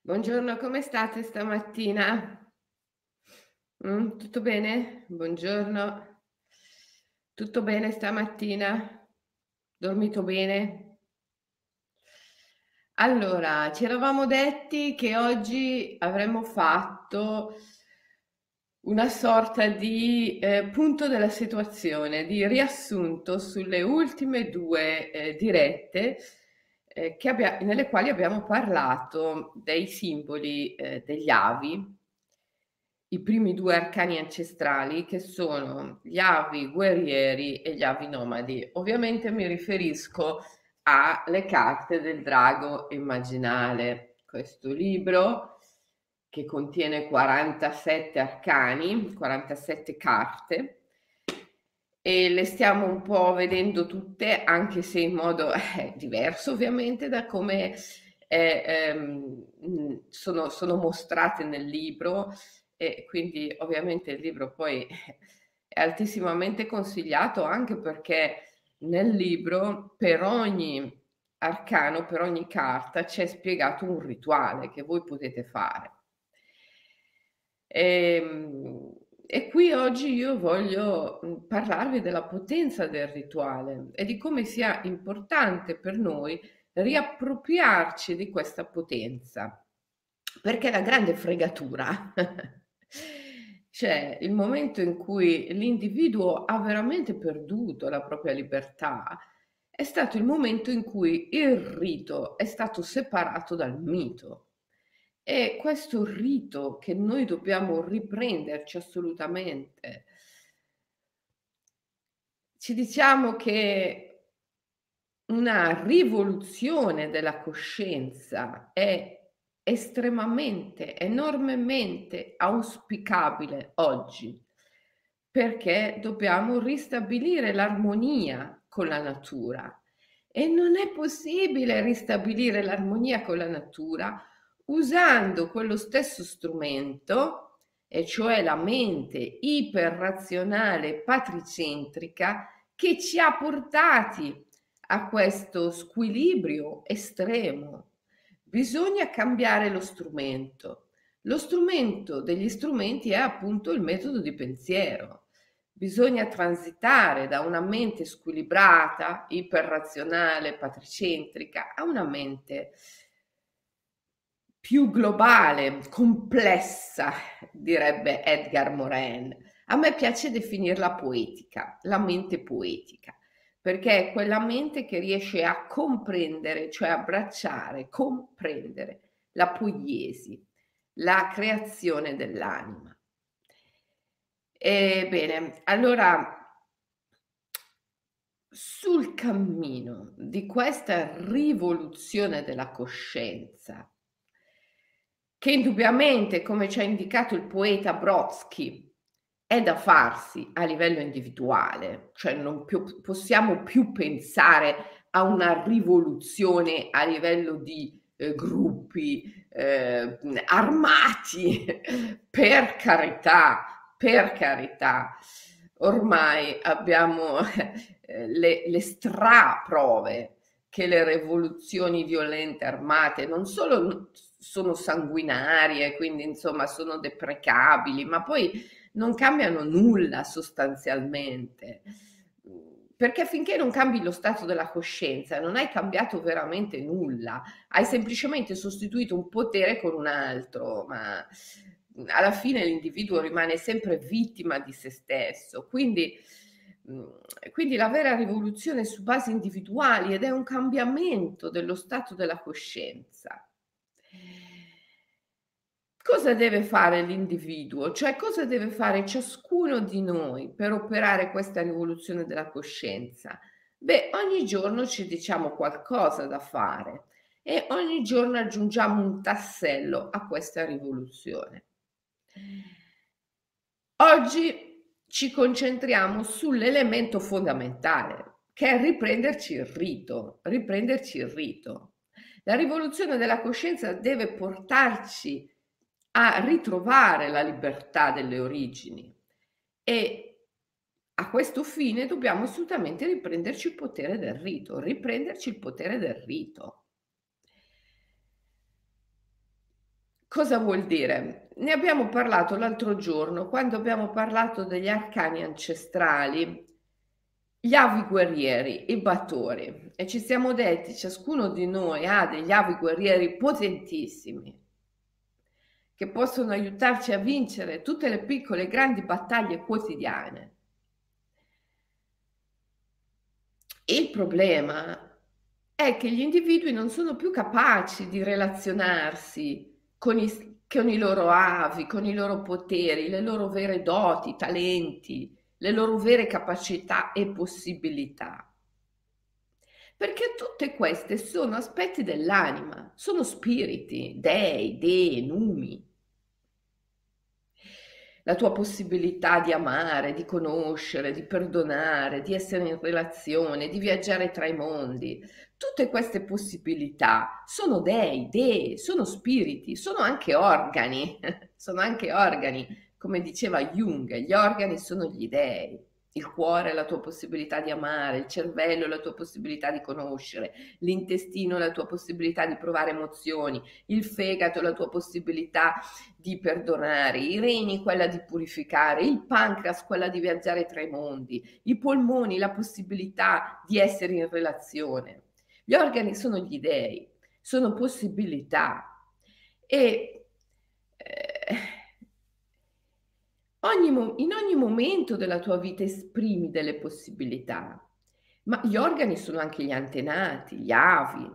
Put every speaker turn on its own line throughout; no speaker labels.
Buongiorno, come state stamattina? Mh, tutto bene? Buongiorno. Tutto bene stamattina? Dormito bene? Allora, ci eravamo detti che oggi avremmo fatto una sorta di eh, punto della situazione, di riassunto sulle ultime due eh, dirette eh, abbia- nelle quali abbiamo parlato dei simboli eh, degli avi, i primi due arcani ancestrali che sono gli avi guerrieri e gli avi nomadi. Ovviamente mi riferisco alle carte del drago immaginale. Questo libro che contiene 47 arcani, 47 carte, e le stiamo un po' vedendo tutte, anche se in modo eh, diverso ovviamente da come eh, ehm, sono, sono, mostrate nel libro e quindi ovviamente il libro poi è altissimamente consigliato anche perché nel libro per ogni arcano, per ogni carta c'è spiegato un rituale che voi potete fare. E, ehm, e qui oggi io voglio parlarvi della potenza del rituale e di come sia importante per noi riappropriarci di questa potenza, perché la grande fregatura, cioè il momento in cui l'individuo ha veramente perduto la propria libertà, è stato il momento in cui il rito è stato separato dal mito. E questo rito che noi dobbiamo riprenderci assolutamente. Ci diciamo che una rivoluzione della coscienza è estremamente, enormemente auspicabile oggi, perché dobbiamo ristabilire l'armonia con la natura. E non è possibile ristabilire l'armonia con la natura usando quello stesso strumento, e cioè la mente iperrazionale patricentrica che ci ha portati a questo squilibrio estremo. Bisogna cambiare lo strumento. Lo strumento degli strumenti è appunto il metodo di pensiero. Bisogna transitare da una mente squilibrata, iperrazionale, patricentrica, a una mente più globale, complessa, direbbe Edgar Morin. A me piace definirla poetica, la mente poetica, perché è quella mente che riesce a comprendere, cioè abbracciare, comprendere la poiesi, la creazione dell'anima. Ebbene, allora sul cammino di questa rivoluzione della coscienza, che indubbiamente, come ci ha indicato il poeta Brodsky, è da farsi a livello individuale, cioè non più, possiamo più pensare a una rivoluzione a livello di eh, gruppi eh, armati, per carità, per carità. Ormai abbiamo eh, le, le straprove che le rivoluzioni violente armate non solo sono sanguinarie, quindi insomma sono deprecabili, ma poi non cambiano nulla sostanzialmente. Perché finché non cambi lo stato della coscienza, non hai cambiato veramente nulla, hai semplicemente sostituito un potere con un altro, ma alla fine l'individuo rimane sempre vittima di se stesso. Quindi, quindi la vera rivoluzione è su basi individuali ed è un cambiamento dello stato della coscienza cosa deve fare l'individuo? Cioè cosa deve fare ciascuno di noi per operare questa rivoluzione della coscienza? Beh, ogni giorno ci diciamo qualcosa da fare e ogni giorno aggiungiamo un tassello a questa rivoluzione. Oggi ci concentriamo sull'elemento fondamentale, che è riprenderci il rito, riprenderci il rito. La rivoluzione della coscienza deve portarci a ritrovare la libertà delle origini e a questo fine dobbiamo assolutamente riprenderci il potere del rito, riprenderci il potere del rito. Cosa vuol dire? Ne abbiamo parlato l'altro giorno quando abbiamo parlato degli arcani ancestrali, gli avi guerrieri, i battori e ci siamo detti ciascuno di noi ha degli avi guerrieri potentissimi che possono aiutarci a vincere tutte le piccole e grandi battaglie quotidiane. Il problema è che gli individui non sono più capaci di relazionarsi con i, con i loro avi, con i loro poteri, le loro vere doti, talenti, le loro vere capacità e possibilità. Perché tutte queste sono aspetti dell'anima, sono spiriti, dei, dei, numi la tua possibilità di amare, di conoscere, di perdonare, di essere in relazione, di viaggiare tra i mondi. Tutte queste possibilità sono dei, dei, sono spiriti, sono anche organi, sono anche organi, come diceva Jung, gli organi sono gli dei il cuore è la tua possibilità di amare, il cervello è la tua possibilità di conoscere, l'intestino è la tua possibilità di provare emozioni, il fegato è la tua possibilità di perdonare, i reni quella di purificare, il pancreas quella di viaggiare tra i mondi, i polmoni la possibilità di essere in relazione. Gli organi sono gli dei, sono possibilità e eh, Ogni in ogni momento della tua vita esprimi delle possibilità, ma gli organi sono anche gli antenati, gli avi,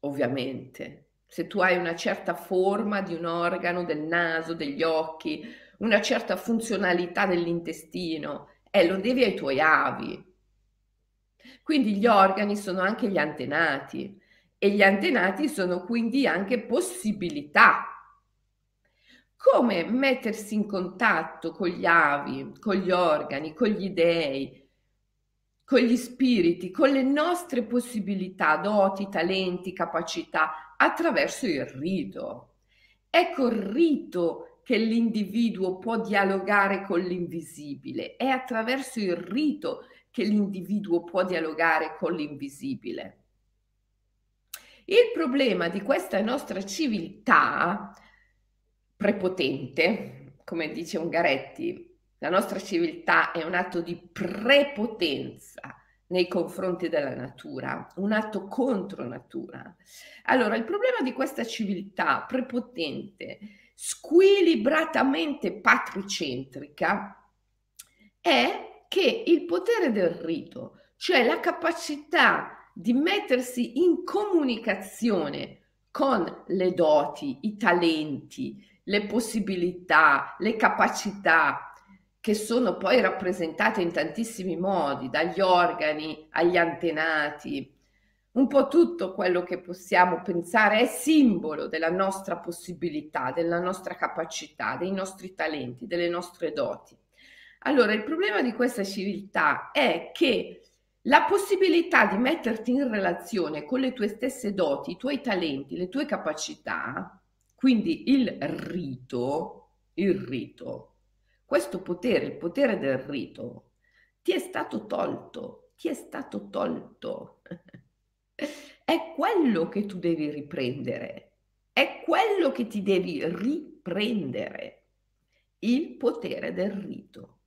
ovviamente. Se tu hai una certa forma di un organo, del naso, degli occhi, una certa funzionalità dell'intestino, eh, lo devi ai tuoi avi. Quindi gli organi sono anche gli antenati e gli antenati sono quindi anche possibilità come mettersi in contatto con gli avi, con gli organi, con gli dei, con gli spiriti, con le nostre possibilità, doti, talenti, capacità, attraverso il rito. Ecco il rito che l'individuo può dialogare con l'invisibile, è attraverso il rito che l'individuo può dialogare con l'invisibile. Il problema di questa nostra civiltà prepotente, come dice Ungaretti, la nostra civiltà è un atto di prepotenza nei confronti della natura, un atto contro natura. Allora, il problema di questa civiltà prepotente, squilibratamente patricentrica, è che il potere del rito, cioè la capacità di mettersi in comunicazione con le doti, i talenti, le possibilità, le capacità che sono poi rappresentate in tantissimi modi, dagli organi agli antenati. Un po' tutto quello che possiamo pensare è simbolo della nostra possibilità, della nostra capacità, dei nostri talenti, delle nostre doti. Allora, il problema di questa civiltà è che la possibilità di metterti in relazione con le tue stesse doti, i tuoi talenti, le tue capacità, quindi il rito, il rito, questo potere, il potere del rito, ti è stato tolto, ti è stato tolto. È quello che tu devi riprendere, è quello che ti devi riprendere, il potere del rito.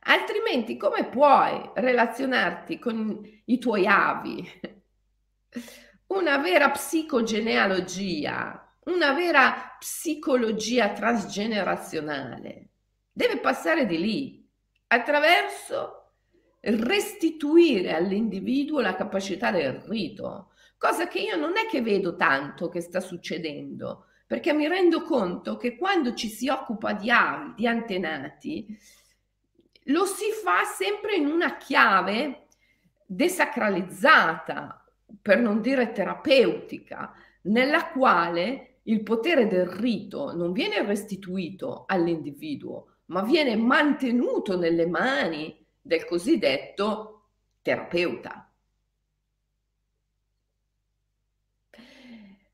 Altrimenti come puoi relazionarti con i tuoi avi? Una vera psicogenealogia una vera psicologia transgenerazionale. Deve passare di lì, attraverso restituire all'individuo la capacità del rito, cosa che io non è che vedo tanto che sta succedendo, perché mi rendo conto che quando ci si occupa di di antenati, lo si fa sempre in una chiave desacralizzata, per non dire terapeutica, nella quale il potere del rito non viene restituito all'individuo, ma viene mantenuto nelle mani del cosiddetto terapeuta.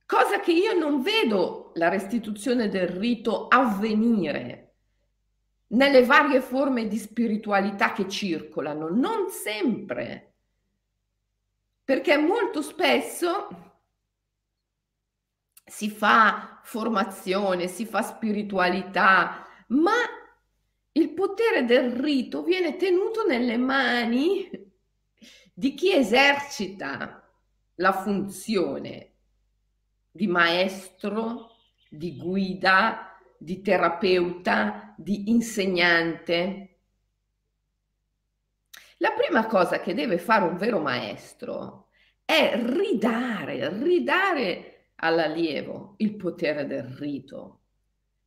Cosa che io non vedo la restituzione del rito avvenire nelle varie forme di spiritualità che circolano, non sempre, perché molto spesso si fa formazione, si fa spiritualità, ma il potere del rito viene tenuto nelle mani di chi esercita la funzione di maestro, di guida, di terapeuta, di insegnante. La prima cosa che deve fare un vero maestro è ridare, ridare all'allievo il potere del rito,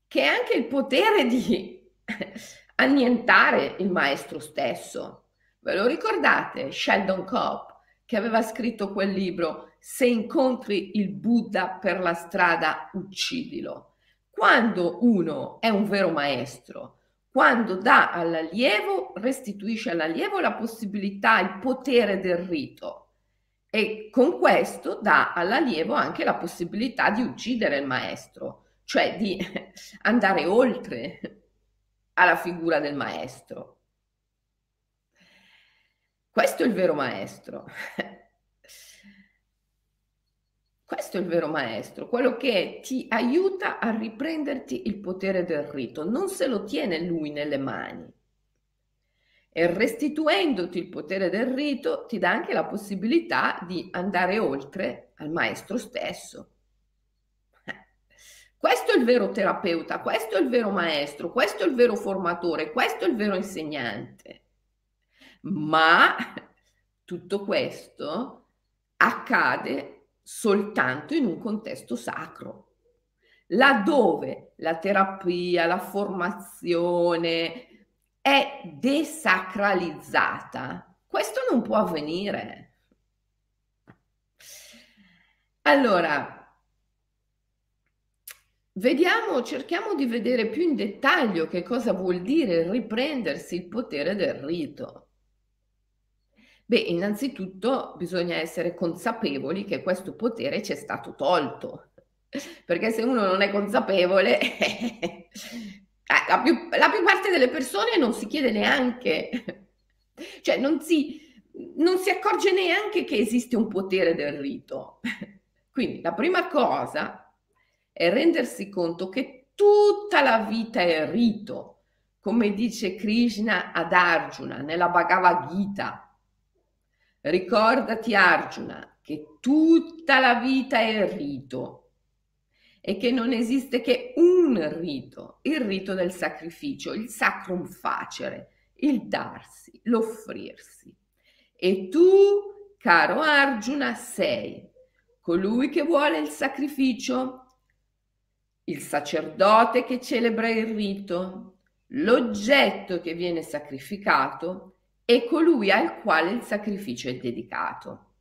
che è anche il potere di annientare il maestro stesso. Ve lo ricordate? Sheldon Cobb, che aveva scritto quel libro Se incontri il Buddha per la strada, uccidilo. Quando uno è un vero maestro, quando dà all'allievo, restituisce all'allievo la possibilità, il potere del rito e con questo dà all'allievo anche la possibilità di uccidere il maestro, cioè di andare oltre alla figura del maestro. Questo è il vero maestro. Questo è il vero maestro, quello che ti aiuta a riprenderti il potere del rito, non se lo tiene lui nelle mani. E restituendoti il potere del rito ti dà anche la possibilità di andare oltre al maestro stesso. Questo è il vero terapeuta, questo è il vero maestro, questo è il vero formatore, questo è il vero insegnante. Ma tutto questo accade soltanto in un contesto sacro, laddove la terapia, la formazione è desacralizzata. Questo non può avvenire. Allora, Vediamo, cerchiamo di vedere più in dettaglio che cosa vuol dire riprendersi il potere del rito. Beh, innanzitutto bisogna essere consapevoli che questo potere ci è stato tolto, perché se uno non è consapevole, eh, la, più, la più parte delle persone non si chiede neanche, cioè non si, non si accorge neanche che esiste un potere del rito. Quindi la prima cosa è rendersi conto che tutta la vita è rito, come dice Krishna ad Arjuna nella Bhagavad Gita. Ricordati Arjuna che tutta la vita è rito e che non esiste che un rito, il rito del sacrificio, il sacrum facere, il darsi, l'offrirsi. E tu, caro Arjuna, sei colui che vuole il sacrificio il sacerdote che celebra il rito, l'oggetto che viene sacrificato e colui al quale il sacrificio è dedicato.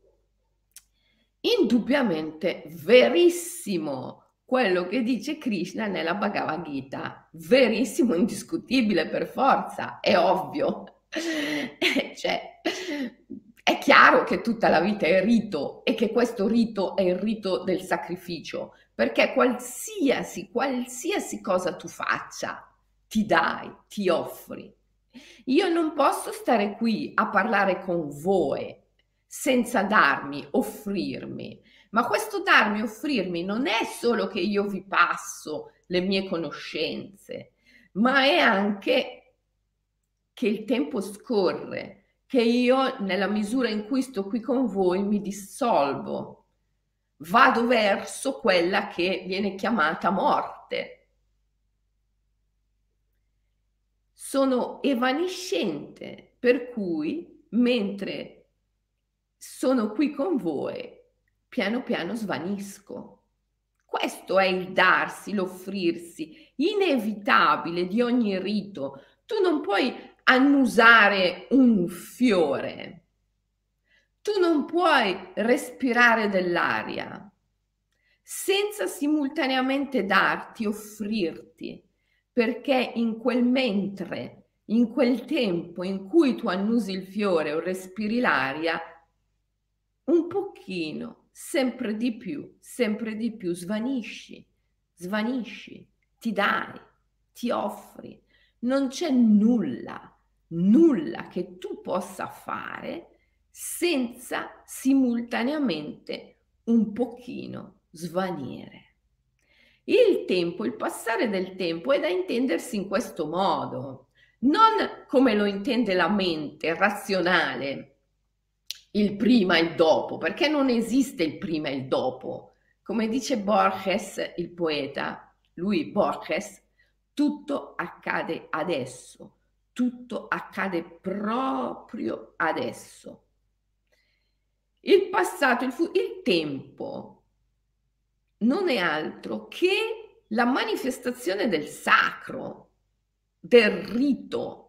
Indubbiamente verissimo quello che dice Krishna nella Bhagavad Gita, verissimo, indiscutibile per forza, è ovvio. cioè, è chiaro che tutta la vita è rito e che questo rito è il rito del sacrificio, perché qualsiasi, qualsiasi cosa tu faccia, ti dai, ti offri. Io non posso stare qui a parlare con voi senza darmi, offrirmi. Ma questo darmi, offrirmi non è solo che io vi passo le mie conoscenze, ma è anche che il tempo scorre, che io nella misura in cui sto qui con voi mi dissolvo vado verso quella che viene chiamata morte. Sono evanescente, per cui mentre sono qui con voi, piano piano svanisco. Questo è il darsi, l'offrirsi, inevitabile di ogni rito. Tu non puoi annusare un fiore, tu non puoi respirare dell'aria senza simultaneamente darti, offrirti, perché in quel mentre, in quel tempo in cui tu annusi il fiore o respiri l'aria, un pochino, sempre di più, sempre di più svanisci, svanisci, ti dai, ti offri. Non c'è nulla, nulla che tu possa fare senza simultaneamente un pochino svanire. il tempo, il passare del tempo è da intendersi in questo modo, non come lo intende la mente razionale, il prima e il dopo, perché non esiste il prima e il dopo. Come dice Borges, il poeta, lui Borges, tutto accade adesso, tutto accade proprio adesso. Il passato, il, fu- il tempo non è altro che la manifestazione del sacro, del rito.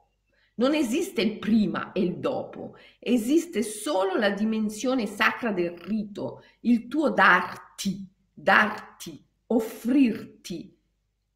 Non esiste il prima e il dopo, esiste solo la dimensione sacra del rito, il tuo darti, darti, offrirti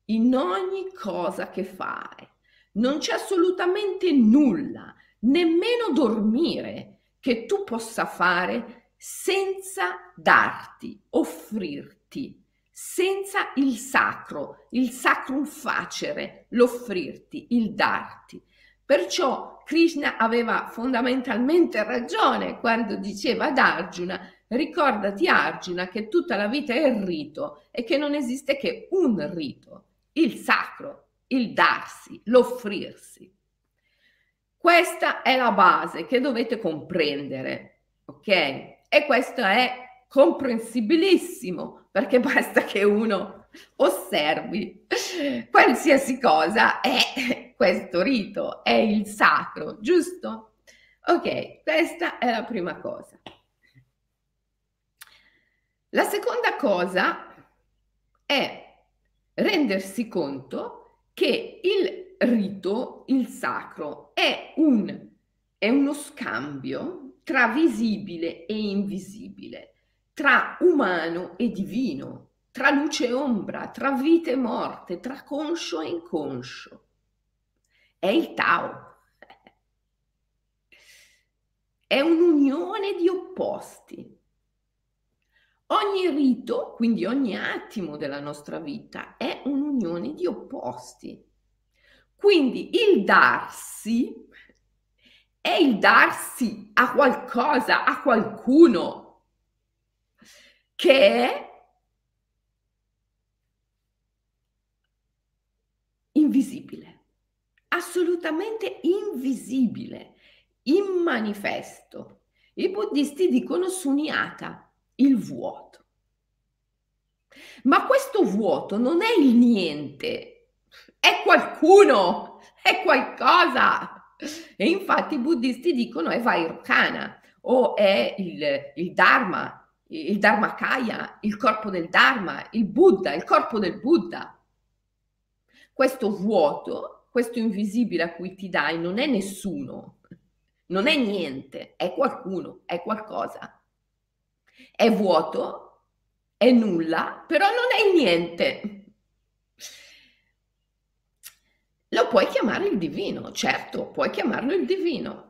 in ogni cosa che fai. Non c'è assolutamente nulla, nemmeno dormire, che tu possa fare senza darti, offrirti, senza il sacro, il sacrum facere, l'offrirti, il darti. Perciò Krishna aveva fondamentalmente ragione quando diceva ad Arjuna, ricordati Arjuna che tutta la vita è il rito e che non esiste che un rito, il sacro, il darsi, l'offrirsi. Questa è la base che dovete comprendere, ok? E questo è comprensibilissimo perché basta che uno osservi qualsiasi cosa è questo rito, è il sacro, giusto? Ok, questa è la prima cosa. La seconda cosa è rendersi conto che il rito, il sacro, è, un, è uno scambio tra visibile e invisibile, tra umano e divino, tra luce e ombra, tra vita e morte, tra conscio e inconscio. È il Tao. È un'unione di opposti. Ogni rito, quindi ogni attimo della nostra vita, è un'unione di opposti. Quindi il darsi è il darsi a qualcosa, a qualcuno che è invisibile, assolutamente invisibile, immanifesto. I buddisti dicono sunyata, il vuoto. Ma questo vuoto non è il niente, è qualcuno, è qualcosa. E infatti i buddisti dicono è Vairocana o è il, il Dharma, il Dharmakaya, il corpo del Dharma, il Buddha, il corpo del Buddha. Questo vuoto, questo invisibile a cui ti dai, non è nessuno, non è niente, è qualcuno, è qualcosa è vuoto, è nulla, però non è niente. Lo puoi chiamare il divino, certo, puoi chiamarlo il divino.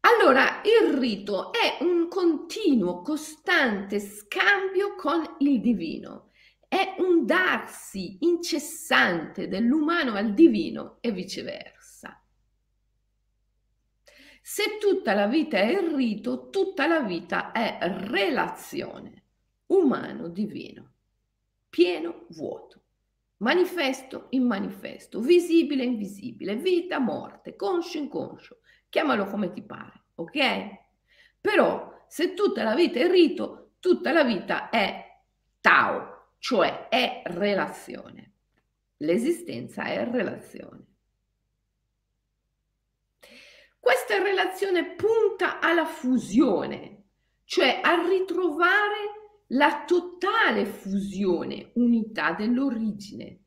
Allora, il rito è un continuo, costante scambio con il divino, è un darsi incessante dell'umano al divino e viceversa. Se tutta la vita è il rito, tutta la vita è relazione, umano-divino, pieno vuoto, manifesto immanifesto, visibile invisibile, vita morte, conscio inconscio, chiamalo come ti pare, ok? Però se tutta la vita è rito, tutta la vita è Tao, cioè è relazione. L'esistenza è relazione. Questa relazione punta alla fusione, cioè a ritrovare la totale fusione, unità dell'origine.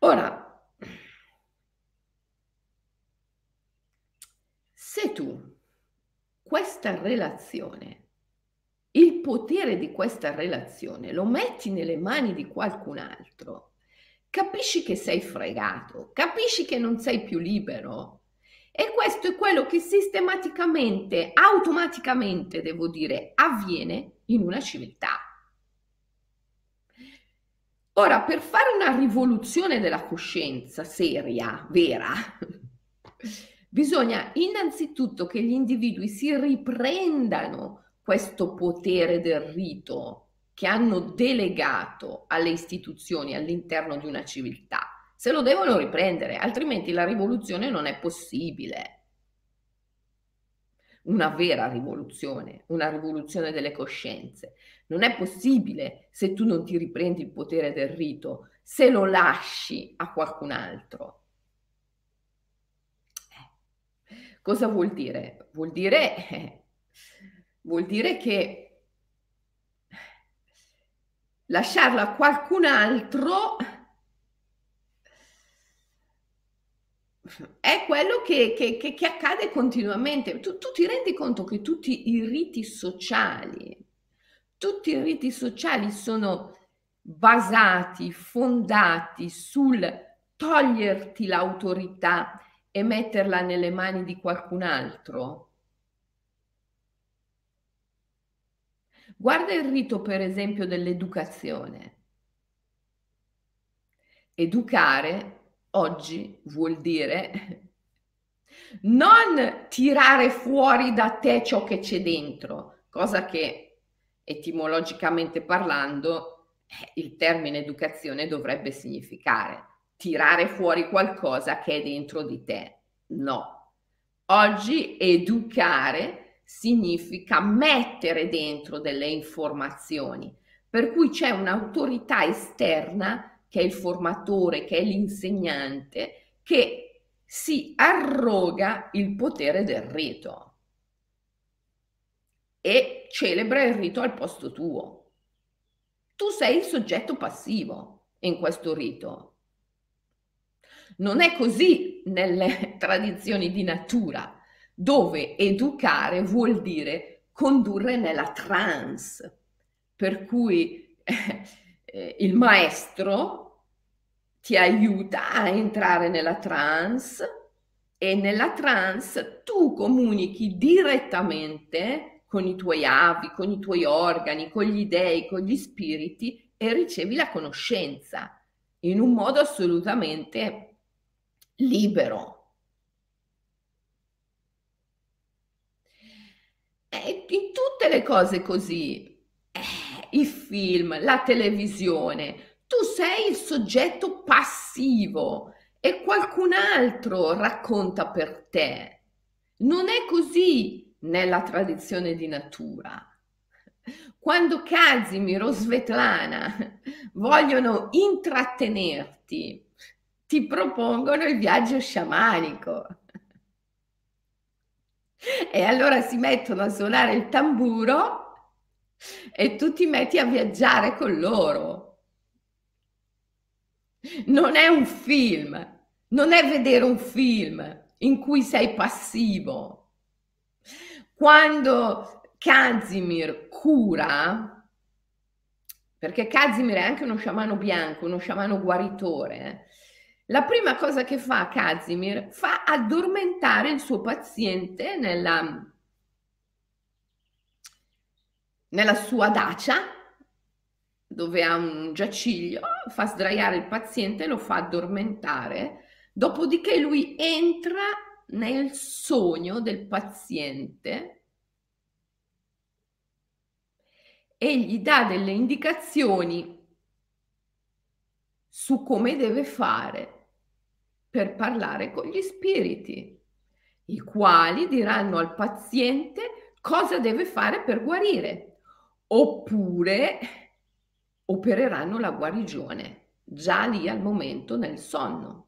Ora, se tu questa relazione, il potere di questa relazione lo metti nelle mani di qualcun altro, capisci che sei fregato, capisci che non sei più libero. E questo è quello che sistematicamente, automaticamente, devo dire, avviene in una civiltà. Ora, per fare una rivoluzione della coscienza seria, vera, bisogna innanzitutto che gli individui si riprendano questo potere del rito che hanno delegato alle istituzioni all'interno di una civiltà, se lo devono riprendere, altrimenti la rivoluzione non è possibile. Una vera rivoluzione, una rivoluzione delle coscienze. Non è possibile se tu non ti riprendi il potere del rito, se lo lasci a qualcun altro. Eh. Cosa vuol dire? Vuol dire, eh, vuol dire che lasciarla a qualcun altro è quello che, che, che, che accade continuamente. Tu, tu, ti rendi conto che tutti i riti sociali, tutti i riti sociali sono basati, fondati sul toglierti l'autorità e metterla nelle mani di qualcun altro? Guarda il rito, per esempio, dell'educazione. Educare oggi vuol dire non tirare fuori da te ciò che c'è dentro, cosa che etimologicamente parlando eh, il termine educazione dovrebbe significare tirare fuori qualcosa che è dentro di te. No. Oggi educare significa mettere dentro delle informazioni, per cui c'è un'autorità esterna che è il formatore, che è l'insegnante, che si arroga il potere del rito e celebra il rito al posto tuo. Tu sei il soggetto passivo in questo rito. Non è così nelle tradizioni di natura dove educare vuol dire condurre nella trance, per cui eh, il maestro ti aiuta a entrare nella trance e nella trance tu comunichi direttamente con i tuoi avi, con i tuoi organi, con gli dei, con gli spiriti e ricevi la conoscenza in un modo assolutamente libero. E in tutte le cose così, eh, i film, la televisione, tu sei il soggetto passivo e qualcun altro racconta per te. Non è così nella tradizione di natura. Quando Casimir o Svetlana vogliono intrattenerti, ti propongono il viaggio sciamanico e allora si mettono a suonare il tamburo e tu ti metti a viaggiare con loro. Non è un film, non è vedere un film in cui sei passivo. Quando Kazimir cura, perché Kazimir è anche uno sciamano bianco, uno sciamano guaritore, la prima cosa che fa Casimir fa addormentare il suo paziente nella, nella sua dacia, dove ha un giaciglio, fa sdraiare il paziente lo fa addormentare, dopodiché lui entra nel sogno del paziente e gli dà delle indicazioni su come deve fare per parlare con gli spiriti, i quali diranno al paziente cosa deve fare per guarire, oppure opereranno la guarigione già lì al momento nel sonno.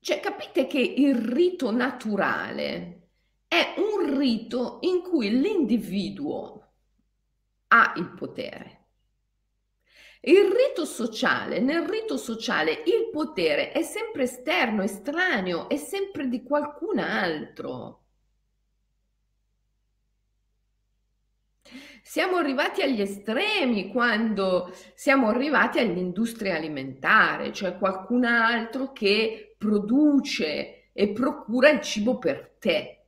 Cioè, capite che il rito naturale è un rito in cui l'individuo ha il potere. Il rito sociale, nel rito sociale il potere è sempre esterno, estraneo, è sempre di qualcun altro. Siamo arrivati agli estremi quando siamo arrivati all'industria alimentare, cioè qualcun altro che produce e procura il cibo per te.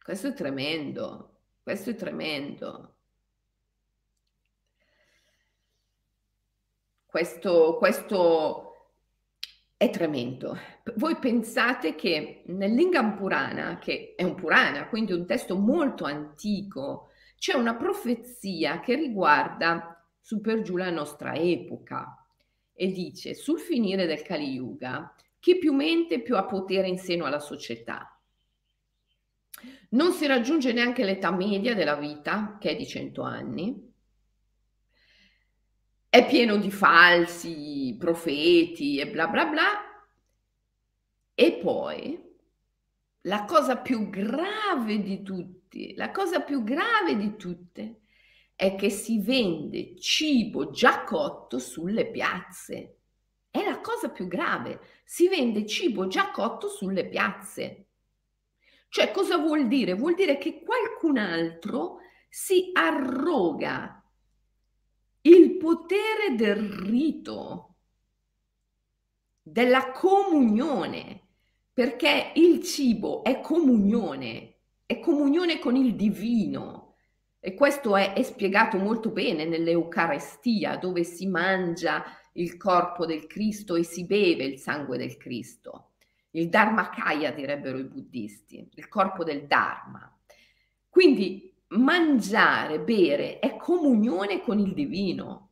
Questo è tremendo, questo è tremendo. Questo, questo è tremendo. Voi pensate che nel Lingam Purana, che è un Purana, quindi un testo molto antico, c'è una profezia che riguarda su per giù la nostra epoca e dice sul finire del Kali Yuga chi più mente più ha potere in seno alla società. Non si raggiunge neanche l'età media della vita, che è di 100 anni, è pieno di falsi profeti e bla bla bla. E poi la cosa più grave di tutti, la cosa più grave di tutte è che si vende cibo già cotto sulle piazze. È la cosa più grave, si vende cibo già cotto sulle piazze. Cioè cosa vuol dire? Vuol dire che qualcun altro si arroga il potere del rito, della comunione, perché il cibo è comunione, è comunione con il divino. E questo è, è spiegato molto bene nell'Eucarestia, dove si mangia il corpo del Cristo e si beve il sangue del Cristo. Il Dharmakaya direbbero i buddisti, il corpo del Dharma. Quindi mangiare, bere è comunione con il divino.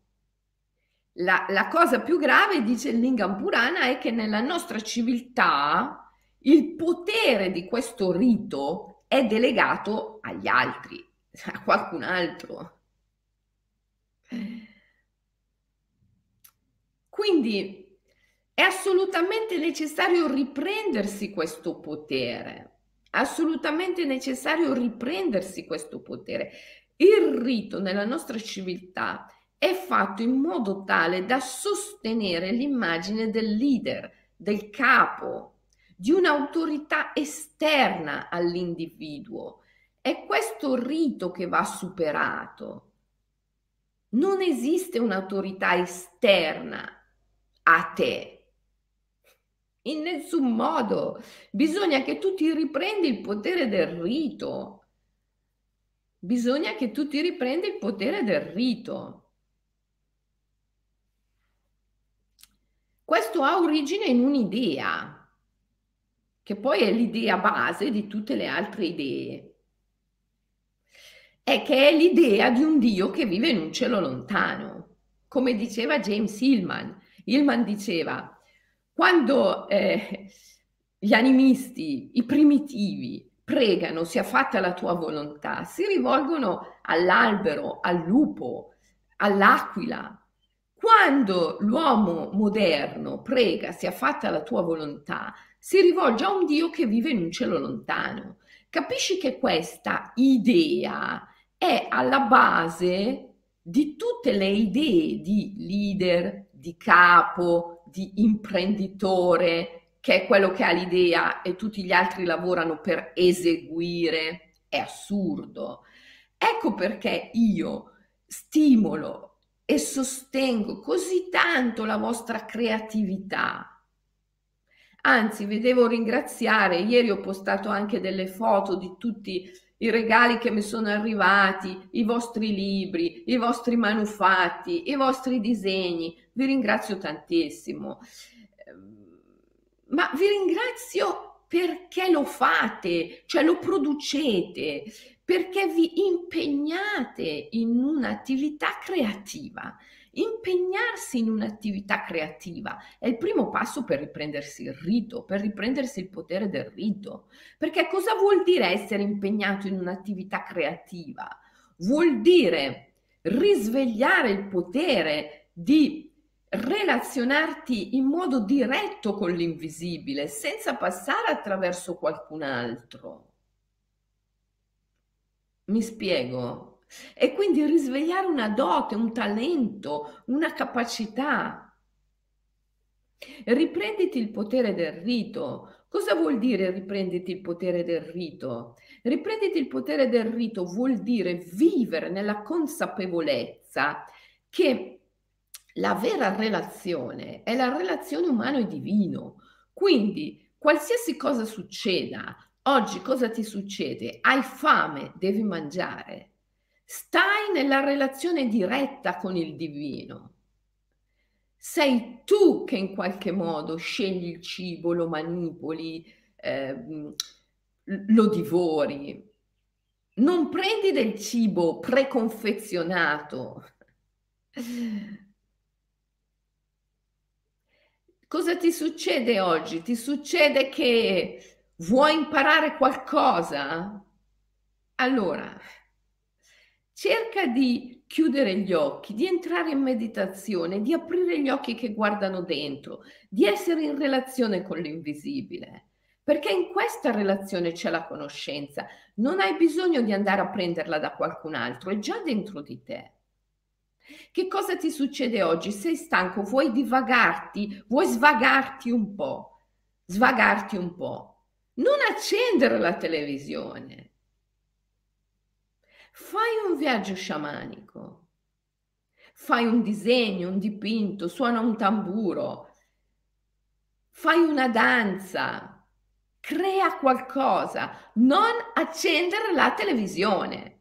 La, la cosa più grave, dice il Lingam Purana, è che nella nostra civiltà il potere di questo rito è delegato agli altri, a qualcun altro. Quindi è assolutamente necessario riprendersi questo potere assolutamente necessario riprendersi questo potere. Il rito nella nostra civiltà è fatto in modo tale da sostenere l'immagine del leader, del capo, di un'autorità esterna all'individuo. È questo rito che va superato. Non esiste un'autorità esterna a te, in nessun modo. Bisogna che tu ti riprendi il potere del rito. Bisogna che tu ti riprendi il potere del rito. Questo ha origine in un'idea, che poi è l'idea base di tutte le altre idee. È che è l'idea di un Dio che vive in un cielo lontano. Come diceva James Hillman. Hillman diceva, quando eh, gli animisti, i primitivi, pregano sia fatta la tua volontà, si rivolgono all'albero, al lupo, all'aquila. Quando l'uomo moderno prega sia fatta la tua volontà, si rivolge a un Dio che vive in un cielo lontano. Capisci che questa idea è alla base di tutte le idee di leader, di capo, di imprenditore, che è quello che ha l'idea e tutti gli altri lavorano per eseguire, è assurdo. Ecco perché io stimolo e sostengo così tanto la vostra creatività. Anzi, vedevo ringraziare, ieri ho postato anche delle foto di tutti i regali che mi sono arrivati, i vostri libri, i vostri manufatti, i vostri disegni. Vi ringrazio tantissimo. Ehm, ma vi ringrazio perché lo fate, cioè lo producete, perché vi impegnate in un'attività creativa. Impegnarsi in un'attività creativa è il primo passo per riprendersi il rito, per riprendersi il potere del rito. Perché cosa vuol dire essere impegnato in un'attività creativa? Vuol dire risvegliare il potere di relazionarti in modo diretto con l'invisibile, senza passare attraverso qualcun altro. Mi spiego? E quindi risvegliare una dote, un talento, una capacità. Riprenditi il potere del rito. Cosa vuol dire riprenditi il potere del rito? Riprenditi il potere del rito vuol dire vivere nella consapevolezza che la vera relazione è la relazione umano e divino. Quindi, qualsiasi cosa succeda, oggi cosa ti succede? Hai fame, devi mangiare stai nella relazione diretta con il divino. sei tu che in qualche modo scegli il cibo, lo manipoli, eh, lo divori. Non prendi del cibo preconfezionato. Cosa ti succede oggi? Ti succede che vuoi imparare qualcosa? Allora, cerca di chiudere gli occhi, di entrare in meditazione, di aprire gli occhi che guardano dentro, di essere in relazione con l'invisibile, perché in questa relazione c'è la conoscenza, non hai bisogno di andare a prenderla da qualcun altro, è già dentro di te. Che cosa ti succede oggi? Sei stanco, vuoi divagarti, vuoi svagarti un po', svagarti un po'. Non accendere la televisione. Fai un viaggio sciamanico, fai un disegno, un dipinto, suona un tamburo, fai una danza, crea qualcosa, non accendere la televisione.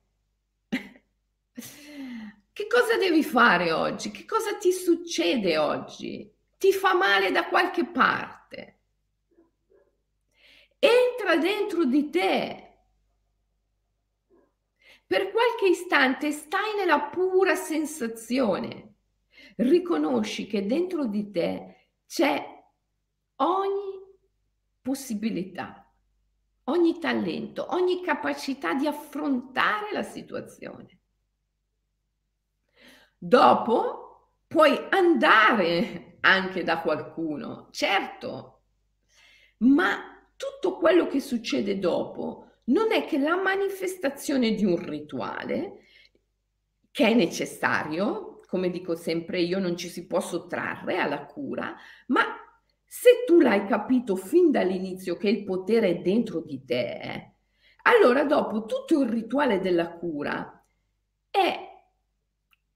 che cosa devi fare oggi? Che cosa ti succede oggi? Ti fa male da qualche parte? Entra dentro di te per qualche istante stai nella pura sensazione. Riconosci che dentro di te c'è ogni possibilità, ogni talento, ogni capacità di affrontare la situazione. Dopo puoi andare anche da qualcuno, certo, ma tutto quello che succede dopo non è che la manifestazione di un rituale che è necessario, come dico sempre io, non ci si può sottrarre alla cura, ma se tu l'hai capito fin dall'inizio che il potere è dentro di te, allora dopo tutto il rituale della cura è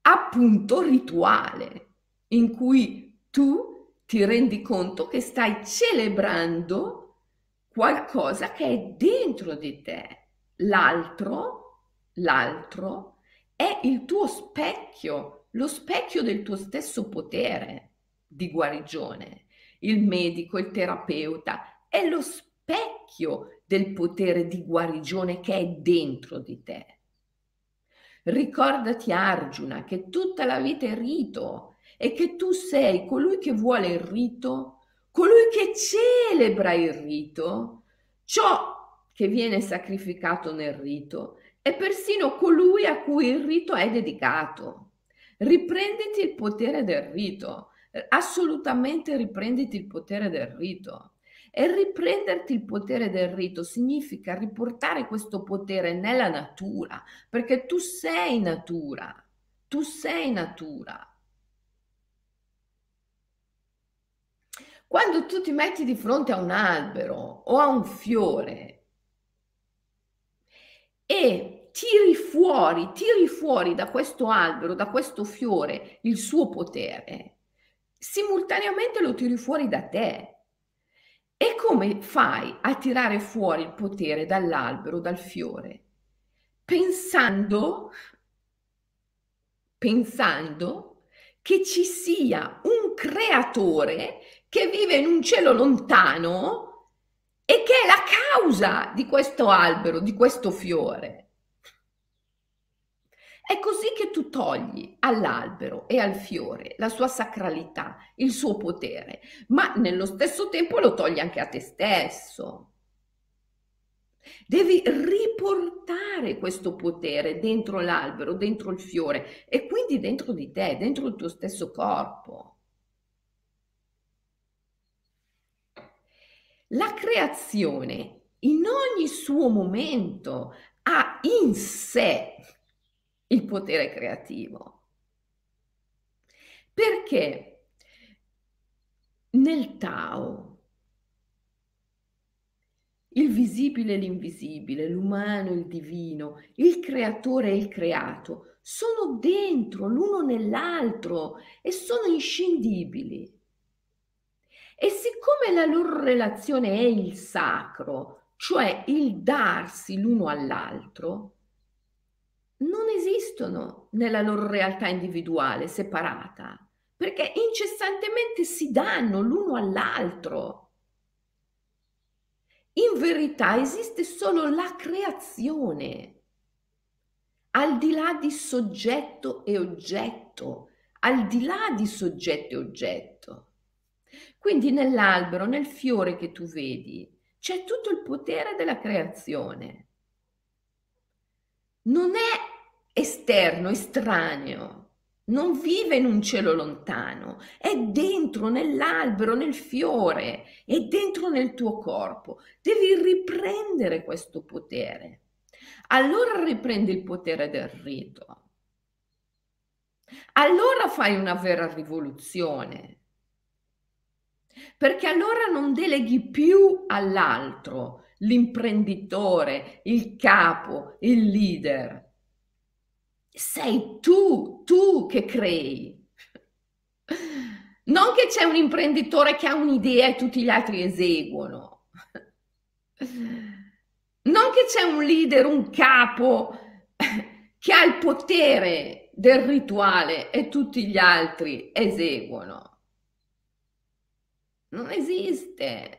appunto rituale in cui tu ti rendi conto che stai celebrando qualcosa che è dentro di te. L'altro, l'altro è il tuo specchio, lo specchio del tuo stesso potere di guarigione. Il medico, il terapeuta è lo specchio del potere di guarigione che è dentro di te. Ricordati Arjuna che tutta la vita è rito e che tu sei colui che vuole il rito colui che celebra il rito, ciò che viene sacrificato nel rito, è persino colui a cui il rito è dedicato. Riprenditi il potere del rito, assolutamente riprenditi il potere del rito. E riprenderti il potere del rito significa riportare questo potere nella natura, perché tu sei natura, tu sei natura. Quando tu ti metti di fronte a un albero o a un fiore e tiri fuori, tiri fuori da questo albero, da questo fiore il suo potere, simultaneamente lo tiri fuori da te. E come fai a tirare fuori il potere dall'albero, dal fiore? Pensando, pensando che ci sia un creatore che vive in un cielo lontano e che è la causa di questo albero, di questo fiore. È così che tu togli all'albero e al fiore la sua sacralità, il suo potere, ma nello stesso tempo lo togli anche a te stesso. Devi riportare questo potere dentro l'albero, dentro il fiore e quindi dentro di te, dentro il tuo stesso corpo. La creazione in ogni suo momento ha in sé il potere creativo. Perché nel Tao il visibile e l'invisibile, l'umano e il divino, il creatore e il creato sono dentro l'uno nell'altro e sono inscindibili. E siccome la loro relazione è il sacro, cioè il darsi l'uno all'altro, non esistono nella loro realtà individuale, separata, perché incessantemente si danno l'uno all'altro. In verità esiste solo la creazione, al di là di soggetto e oggetto, al di là di soggetto e oggetto. Quindi nell'albero, nel fiore che tu vedi, c'è tutto il potere della creazione. Non è esterno, estraneo, non vive in un cielo lontano, è dentro nell'albero, nel fiore, è dentro nel tuo corpo. Devi riprendere questo potere. Allora riprendi il potere del rito. Allora fai una vera rivoluzione. Perché allora non deleghi più all'altro, l'imprenditore, il capo, il leader, sei tu, tu che crei. Non che c'è un imprenditore che ha un'idea e tutti gli altri eseguono. Non che c'è un leader, un capo che ha il potere del rituale e tutti gli altri eseguono. Non esiste.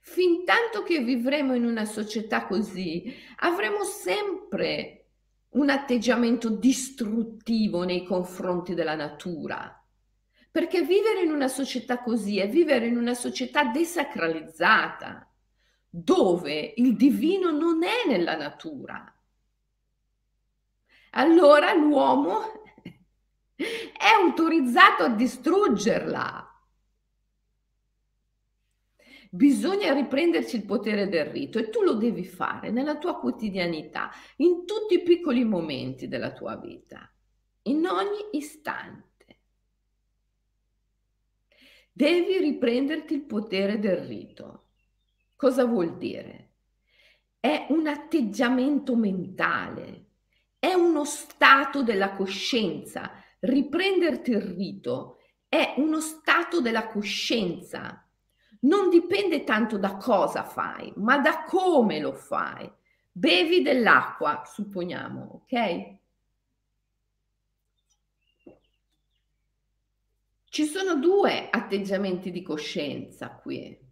Fin tanto che vivremo in una società così, avremo sempre un atteggiamento distruttivo nei confronti della natura. Perché vivere in una società così è vivere in una società desacralizzata, dove il divino non è nella natura. Allora l'uomo è autorizzato a distruggerla. Bisogna riprenderci il potere del rito e tu lo devi fare nella tua quotidianità, in tutti i piccoli momenti della tua vita, in ogni istante. Devi riprenderti il potere del rito. Cosa vuol dire? È un atteggiamento mentale, è uno stato della coscienza. Riprenderti il rito è uno stato della coscienza non dipende tanto da cosa fai, ma da come lo fai. Bevi dell'acqua, supponiamo, ok? Ci sono due atteggiamenti di coscienza qui.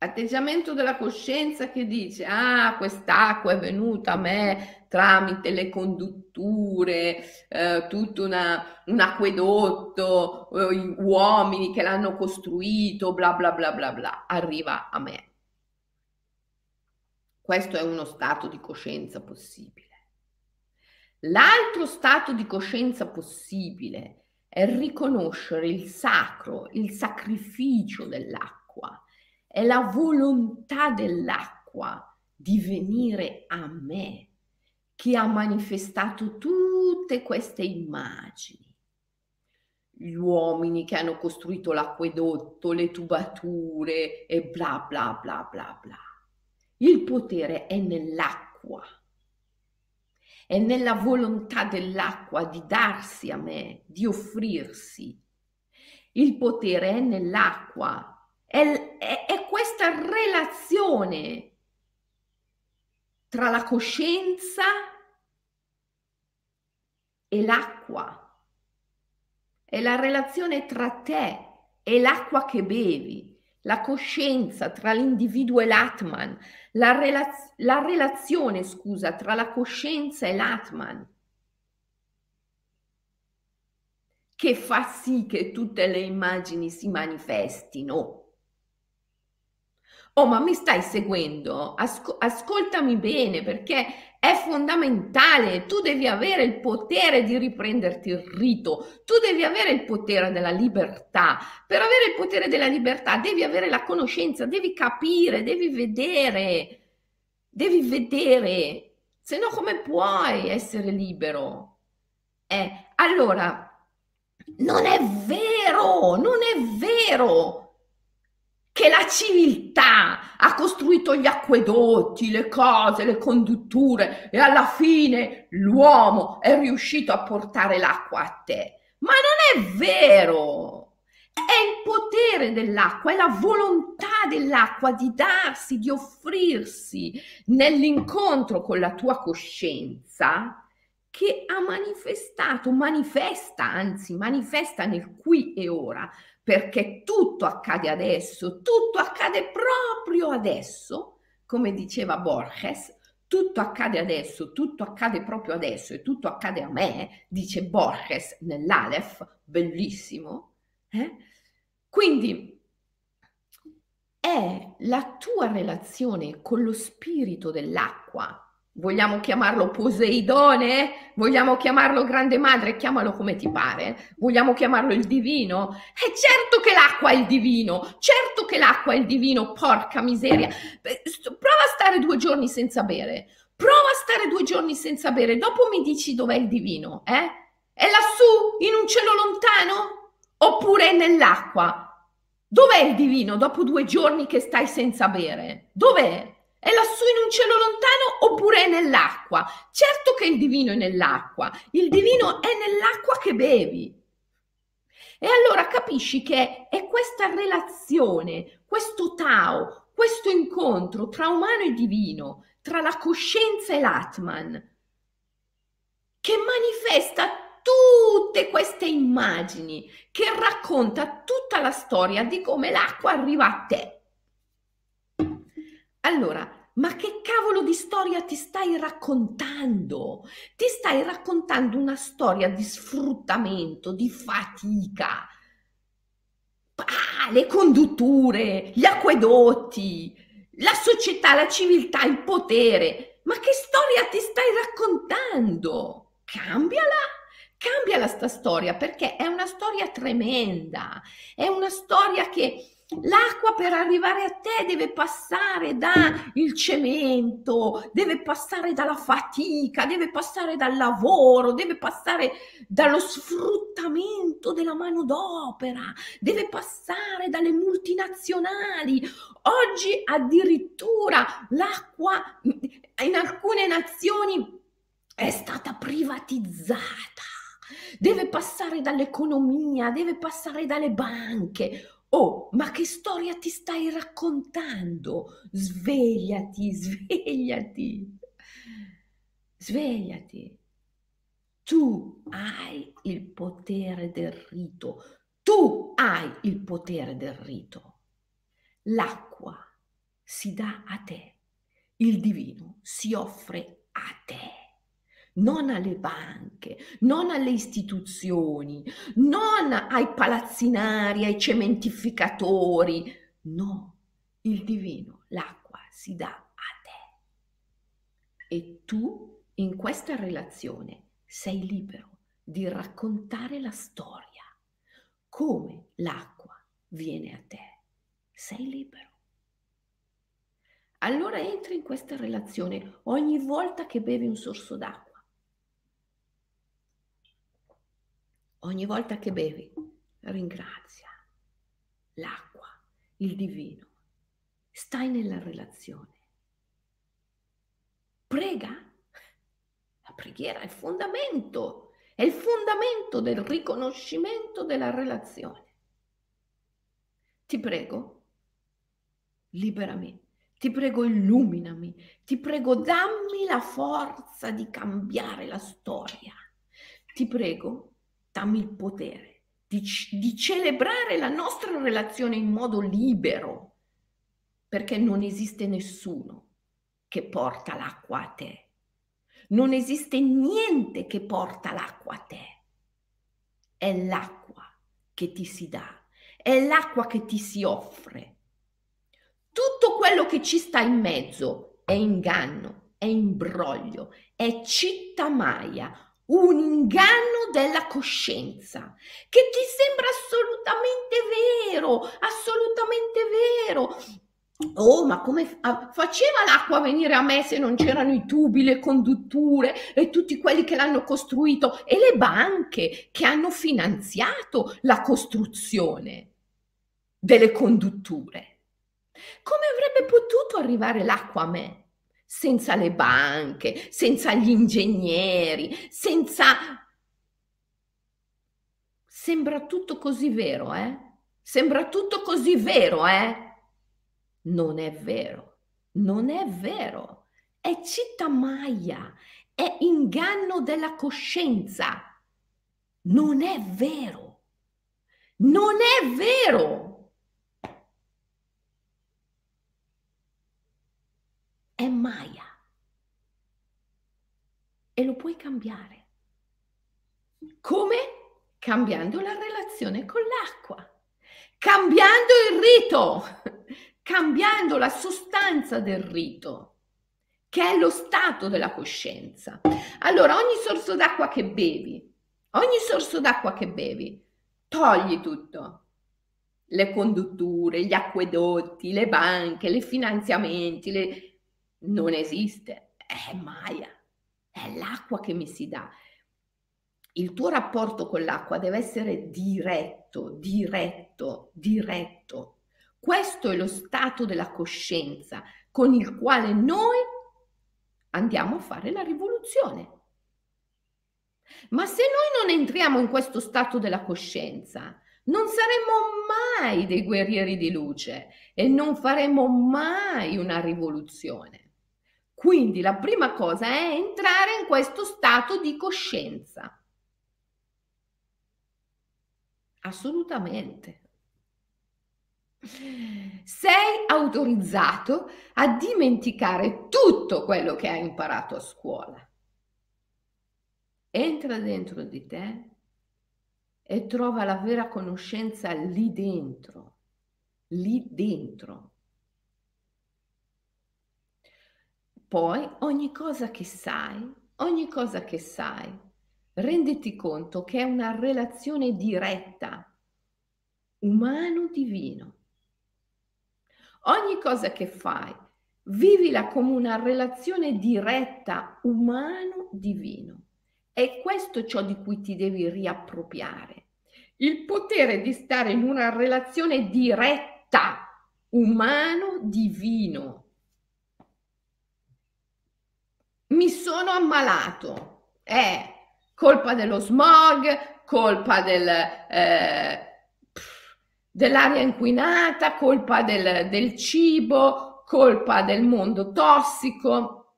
Atteggiamento della coscienza che dice, ah, quest'acqua è venuta a me tramite le condutture, eh, tutto una, un acquedotto, eh, uomini che l'hanno costruito, bla bla bla bla bla, arriva a me. Questo è uno stato di coscienza possibile. L'altro stato di coscienza possibile è riconoscere il sacro, il sacrificio dell'acqua è la volontà dell'acqua di venire a me che ha manifestato tutte queste immagini. Gli uomini che hanno costruito l'acquedotto, le tubature e bla bla bla bla bla. Il potere è nell'acqua, è nella volontà dell'acqua di darsi a me, di offrirsi. Il potere è nell'acqua, è, è, è questa relazione tra la coscienza e l'acqua. È la relazione tra te e l'acqua che bevi, la coscienza tra l'individuo e l'Atman, la, relaz- la relazione, scusa, tra la coscienza e l'Atman, che fa sì che tutte le immagini si manifestino. Oh, ma mi stai seguendo? Asco- ascoltami bene perché è fondamentale. Tu devi avere il potere di riprenderti il rito. Tu devi avere il potere della libertà. Per avere il potere della libertà devi avere la conoscenza, devi capire, devi vedere. Devi vedere. Se no come puoi essere libero? Eh, allora, non è vero, non è vero che la civiltà ha costruito gli acquedotti, le cose, le condutture e alla fine l'uomo è riuscito a portare l'acqua a te. Ma non è vero! È il potere dell'acqua, è la volontà dell'acqua di darsi, di offrirsi nell'incontro con la tua coscienza che ha manifestato, manifesta, anzi manifesta nel qui e ora, perché tutto accade adesso, tutto accade proprio adesso, come diceva Borges, tutto accade adesso, tutto accade proprio adesso e tutto accade a me, dice Borges nell'Aleph, bellissimo. Eh? Quindi è la tua relazione con lo spirito dell'acqua Vogliamo chiamarlo Poseidone? Vogliamo chiamarlo Grande Madre? Chiamalo come ti pare. Vogliamo chiamarlo il divino? È certo che l'acqua è il divino, certo che l'acqua è il divino, porca miseria. Prova a stare due giorni senza bere. Prova a stare due giorni senza bere, dopo mi dici dov'è il divino, eh? È lassù, in un cielo lontano? Oppure è nell'acqua? Dov'è il divino dopo due giorni che stai senza bere? Dov'è? È lassù in un cielo lontano oppure è nell'acqua? Certo che il divino è nell'acqua, il divino è nell'acqua che bevi. E allora capisci che è questa relazione, questo Tao, questo incontro tra umano e divino, tra la coscienza e l'Atman, che manifesta tutte queste immagini, che racconta tutta la storia di come l'acqua arriva a te. Allora, ma che cavolo di storia ti stai raccontando? Ti stai raccontando una storia di sfruttamento, di fatica. Ah, le condutture, gli acquedotti, la società, la civiltà, il potere. Ma che storia ti stai raccontando? Cambiala cambiala sta storia perché è una storia tremenda, è una storia che L'acqua per arrivare a te deve passare dal cemento, deve passare dalla fatica, deve passare dal lavoro, deve passare dallo sfruttamento della manodopera, deve passare dalle multinazionali. Oggi addirittura l'acqua in alcune nazioni è stata privatizzata. Deve passare dall'economia, deve passare dalle banche. Oh, ma che storia ti stai raccontando? Svegliati, svegliati, svegliati. Tu hai il potere del rito, tu hai il potere del rito. L'acqua si dà a te, il divino si offre a te non alle banche, non alle istituzioni, non ai palazzinari, ai cementificatori. No, il divino, l'acqua si dà a te. E tu in questa relazione sei libero di raccontare la storia, come l'acqua viene a te. Sei libero. Allora entri in questa relazione ogni volta che bevi un sorso d'acqua Ogni volta che bevi, ringrazia l'acqua, il divino. Stai nella relazione. Prega. La preghiera è il fondamento, è il fondamento del riconoscimento della relazione. Ti prego, liberami. Ti prego, illuminami. Ti prego, dammi la forza di cambiare la storia. Ti prego, dammi il potere di, di celebrare la nostra relazione in modo libero, perché non esiste nessuno che porta l'acqua a te. Non esiste niente che porta l'acqua a te. È l'acqua che ti si dà, è l'acqua che ti si offre. Tutto quello che ci sta in mezzo è inganno, è imbroglio, è citta maia, un inganno della coscienza che ti sembra assolutamente vero, assolutamente vero. Oh, ma come faceva l'acqua venire a me se non c'erano i tubi, le condutture e tutti quelli che l'hanno costruito e le banche che hanno finanziato la costruzione delle condutture? Come avrebbe potuto arrivare l'acqua a me? Senza le banche, senza gli ingegneri, senza... Sembra tutto così vero, eh? Sembra tutto così vero, eh? Non è vero, non è vero. È città Maya, è inganno della coscienza. Non è vero. Non è vero. È Maya. E lo puoi cambiare. Come? Cambiando la relazione con l'acqua, cambiando il rito, cambiando la sostanza del rito che è lo stato della coscienza. Allora, ogni sorso d'acqua che bevi, ogni sorso d'acqua che bevi, togli tutto. Le condutture, gli acquedotti, le banche, i finanziamenti, le... non esiste, è Maya, è l'acqua che mi si dà. Il tuo rapporto con l'acqua deve essere diretto, diretto, diretto. Questo è lo stato della coscienza con il quale noi andiamo a fare la rivoluzione. Ma se noi non entriamo in questo stato della coscienza, non saremo mai dei guerrieri di luce e non faremo mai una rivoluzione. Quindi la prima cosa è entrare in questo stato di coscienza. Assolutamente sei autorizzato a dimenticare tutto quello che hai imparato a scuola. Entra dentro di te e trova la vera conoscenza lì dentro, lì dentro. Poi ogni cosa che sai, ogni cosa che sai, renditi conto che è una relazione diretta, umano-divino Ogni cosa che fai, vivila come una relazione diretta umano-divino. E questo ciò di cui ti devi riappropriare. Il potere di stare in una relazione diretta umano-divino. Mi sono ammalato. È colpa dello smog, colpa del... Eh, dell'aria inquinata, colpa del, del cibo, colpa del mondo tossico.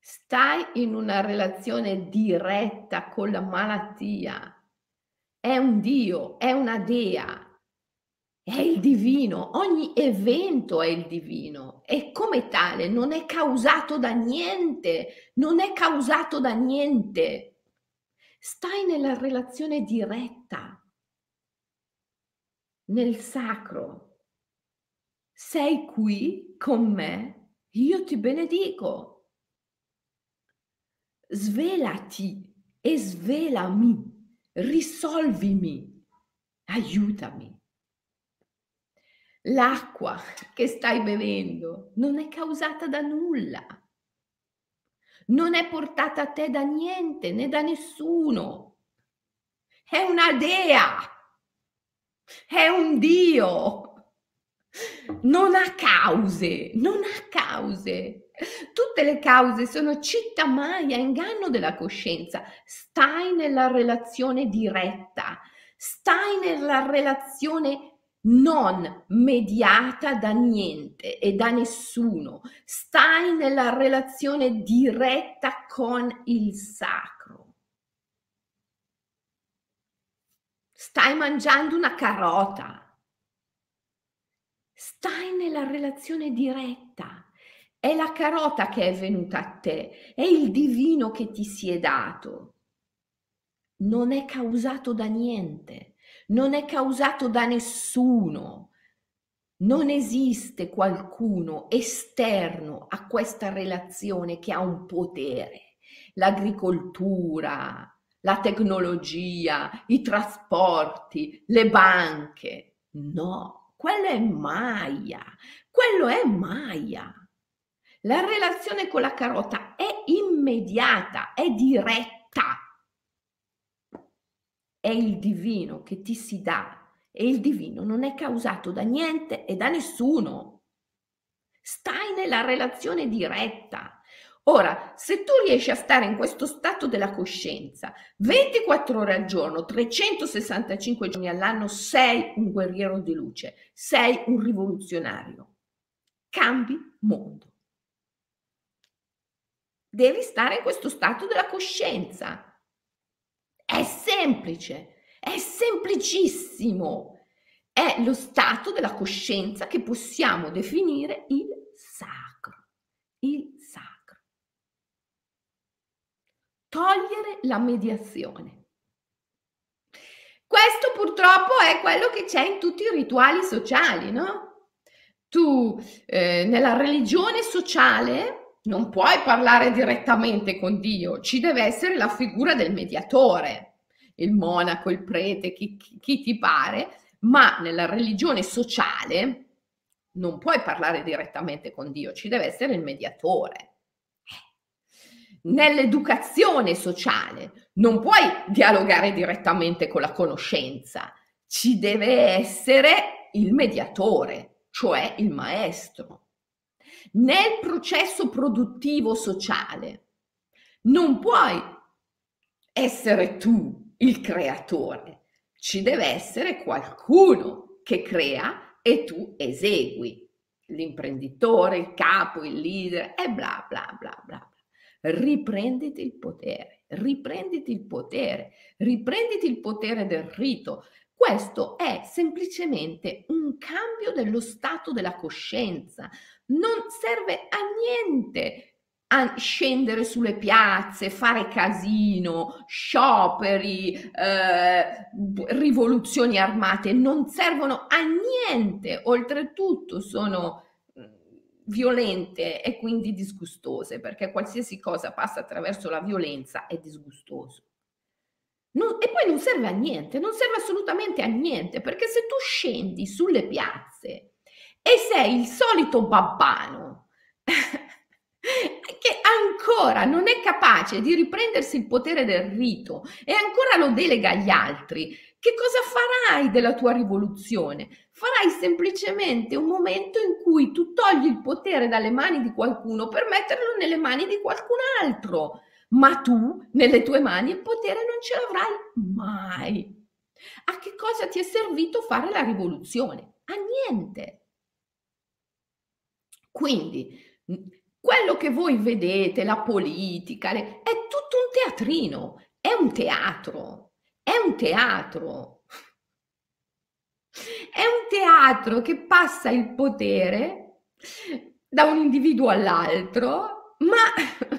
Stai in una relazione diretta con la malattia. È un Dio, è una dea, è il divino, ogni evento è il divino e come tale non è causato da niente, non è causato da niente stai nella relazione diretta, nel sacro. Sei qui con me, io ti benedico. Svelati e svelami, risolvimi, aiutami. L'acqua che stai bevendo non è causata da nulla non è portata a te da niente né da nessuno. È una dea, è un Dio. Non ha cause, non ha cause. Tutte le cause sono città maya, inganno della coscienza. Stai nella relazione diretta, stai nella relazione non mediata da niente e da nessuno, stai nella relazione diretta con il sacro. Stai mangiando una carota. Stai nella relazione diretta. È la carota che è venuta a te, è il divino che ti si è dato. Non è causato da niente non è causato da nessuno. Non esiste qualcuno esterno a questa relazione che ha un potere. L'agricoltura, la tecnologia, i trasporti, le banche. No, quello è Maya, quello è Maya. La relazione con la carota è immediata, è diretta è il divino che ti si dà e il divino non è causato da niente e da nessuno. Stai nella relazione diretta. Ora, se tu riesci a stare in questo stato della coscienza 24 ore al giorno, 365 giorni all'anno, sei un guerriero di luce, sei un rivoluzionario. Cambi mondo. devi stare in questo stato della coscienza. È semplice, è semplicissimo. È lo stato della coscienza che possiamo definire il sacro. Il sacro. Togliere la mediazione. Questo purtroppo è quello che c'è in tutti i rituali sociali, no? Tu eh, nella religione sociale non puoi parlare direttamente con Dio, ci deve essere la figura del mediatore, il monaco, il prete, chi, chi, ti pare, ma nella religione sociale non puoi parlare direttamente con Dio, ci deve essere il mediatore. Nell'educazione sociale non puoi dialogare direttamente con la conoscenza, ci deve essere il mediatore, cioè il maestro nel processo produttivo sociale non puoi essere tu il creatore, ci deve essere qualcuno che crea e tu esegui. L'imprenditore, il capo, il leader e bla bla bla bla. Riprenditi il potere, riprenditi il potere, riprenditi il potere del rito. Questo è semplicemente un cambio dello stato della coscienza, non serve a niente scendere sulle piazze, fare casino, scioperi, eh, rivoluzioni armate, non servono a niente, oltretutto sono mm, violente e quindi disgustose, perché qualsiasi cosa passa attraverso la violenza è disgustoso. Non, e poi non serve a niente, non serve assolutamente a niente, perché se tu scendi sulle piazze e sei il solito babbano che ancora non è capace di riprendersi il potere del rito e ancora lo delega agli altri, che cosa farai della tua rivoluzione? Farai semplicemente un momento in cui tu togli il potere dalle mani di qualcuno per metterlo nelle mani di qualcun altro, ma tu nelle tue mani il potere non ce l'avrai mai. A che cosa ti è servito fare la rivoluzione? A niente. Quindi quello che voi vedete, la politica, è tutto un teatrino, è un teatro, è un teatro. È un teatro che passa il potere da un individuo all'altro, ma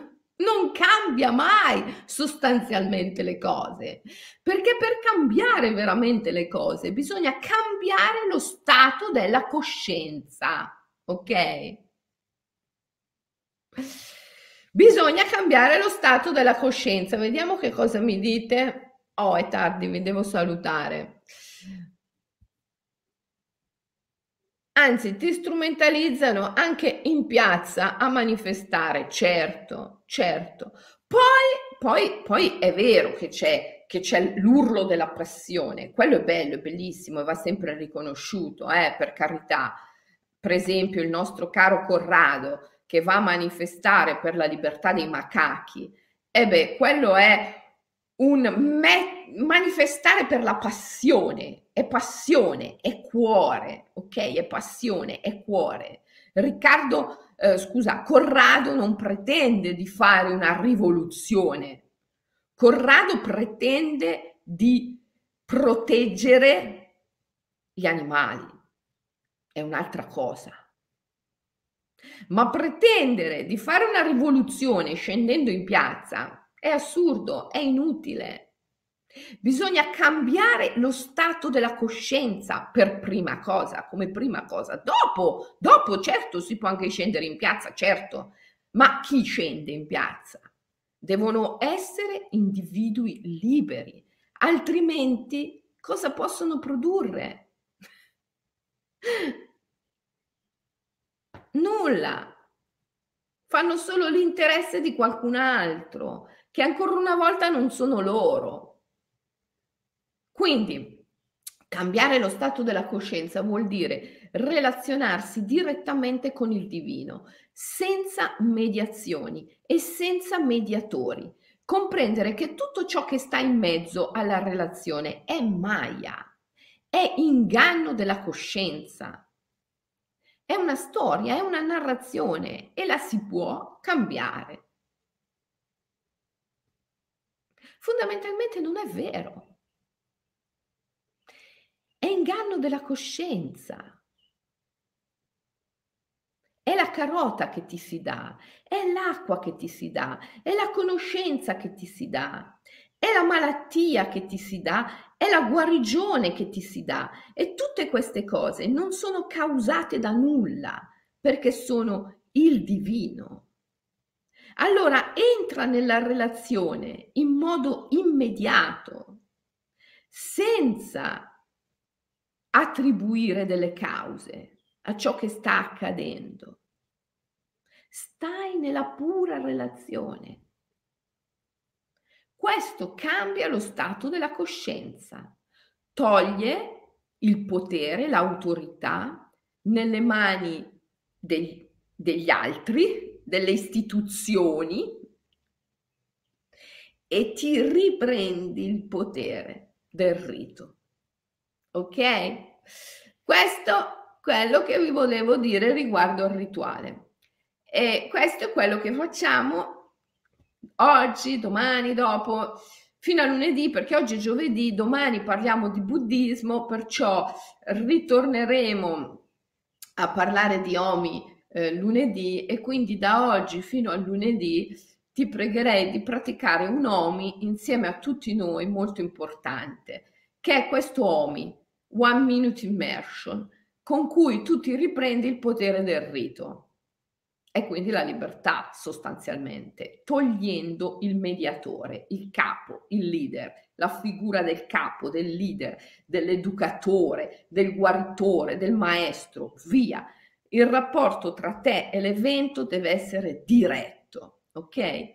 non cambia mai sostanzialmente le cose, perché per cambiare veramente le cose bisogna cambiare lo stato della coscienza, ok? Bisogna cambiare lo stato della coscienza. Vediamo che cosa mi dite. Oh, è tardi, vi devo salutare. Anzi, ti strumentalizzano anche in piazza a manifestare, certo, certo. Poi, poi, poi è vero che c'è, che c'è l'urlo della pressione, quello è bello, è bellissimo e va sempre riconosciuto, eh, per carità. Per esempio, il nostro caro Corrado, che va a manifestare per la libertà dei macachi, e beh, quello è un me- manifestare per la passione, è passione, è cuore, ok? È passione, è cuore. Riccardo, eh, scusa, Corrado non pretende di fare una rivoluzione. Corrado pretende di proteggere gli animali. È un'altra cosa. Ma pretendere di fare una rivoluzione scendendo in piazza è assurdo, è inutile. Bisogna cambiare lo stato della coscienza per prima cosa, come prima cosa. Dopo, dopo certo si può anche scendere in piazza, certo, ma chi scende in piazza? Devono essere individui liberi, altrimenti cosa possono produrre? Nulla. Fanno solo l'interesse di qualcun altro, che ancora una volta non sono loro. Quindi, cambiare lo stato della coscienza vuol dire relazionarsi direttamente con il divino, senza mediazioni e senza mediatori. Comprendere che tutto ciò che sta in mezzo alla relazione è Maya, è inganno della coscienza, è una storia, è una narrazione e la si può cambiare. Fondamentalmente non è vero. È inganno della coscienza. È la carota che ti si dà, è l'acqua che ti si dà, è la conoscenza che ti si dà, è la malattia che ti si dà, è la guarigione che ti si dà. E tutte queste cose non sono causate da nulla, perché sono il divino. Allora entra nella relazione in modo immediato, senza attribuire delle cause a ciò che sta accadendo. Stai nella pura relazione. Questo cambia lo stato della coscienza, toglie il potere, l'autorità nelle mani degli, degli altri, delle istituzioni e ti riprendi il potere del rito. Ok? Questo è quello che vi volevo dire riguardo al rituale. E questo è quello che facciamo oggi, domani, dopo, fino a lunedì, perché oggi è giovedì, domani parliamo di buddismo, perciò ritorneremo a parlare di Omi eh, lunedì e quindi da oggi fino a lunedì ti pregherei di praticare un Omi insieme a tutti noi, molto importante, che è questo Omi, One Minute Immersion, con cui tu ti riprendi il potere del rito e quindi la libertà sostanzialmente, togliendo il mediatore, il capo, il leader, la figura del capo, del leader, dell'educatore, del guaritore, del maestro, via. Il rapporto tra te e l'evento deve essere diretto, ok?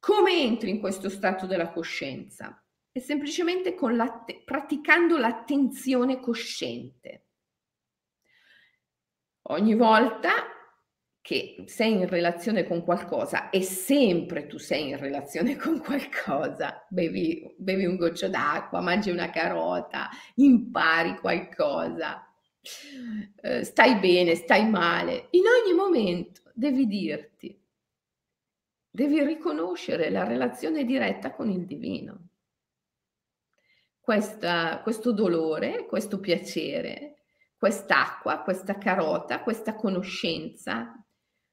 Come entri in questo stato della coscienza? È semplicemente con praticando l'attenzione cosciente. Ogni volta che sei in relazione con qualcosa e sempre tu sei in relazione con qualcosa, bevi, bevi un goccio d'acqua, mangi una carota, impari qualcosa, eh, stai bene, stai male, in ogni momento devi dirti, devi riconoscere la relazione diretta con il divino. Questa, questo dolore, questo piacere, quest'acqua, questa carota, questa conoscenza,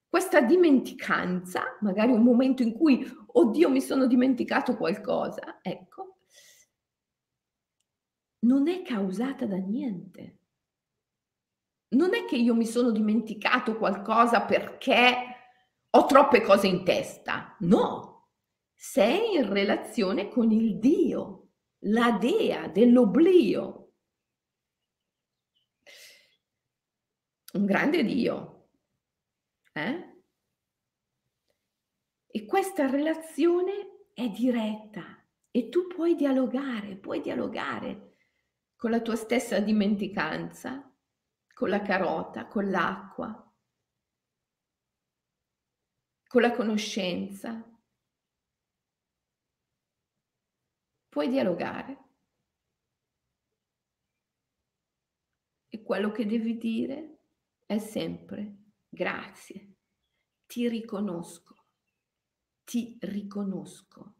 questa dimenticanza, magari un momento in cui, oddio, mi sono dimenticato qualcosa, ecco, non è causata da niente. Non è che io mi sono dimenticato qualcosa perché ho troppe cose in testa. No, sei in relazione con il Dio, la dea dell'oblio. Un grande Dio, eh? E questa relazione è diretta e tu puoi dialogare, puoi dialogare con la tua stessa dimenticanza, con la carota, con l'acqua, con la conoscenza. Puoi dialogare. E quello che devi dire è sempre Grazie. Ti riconosco. Ti riconosco.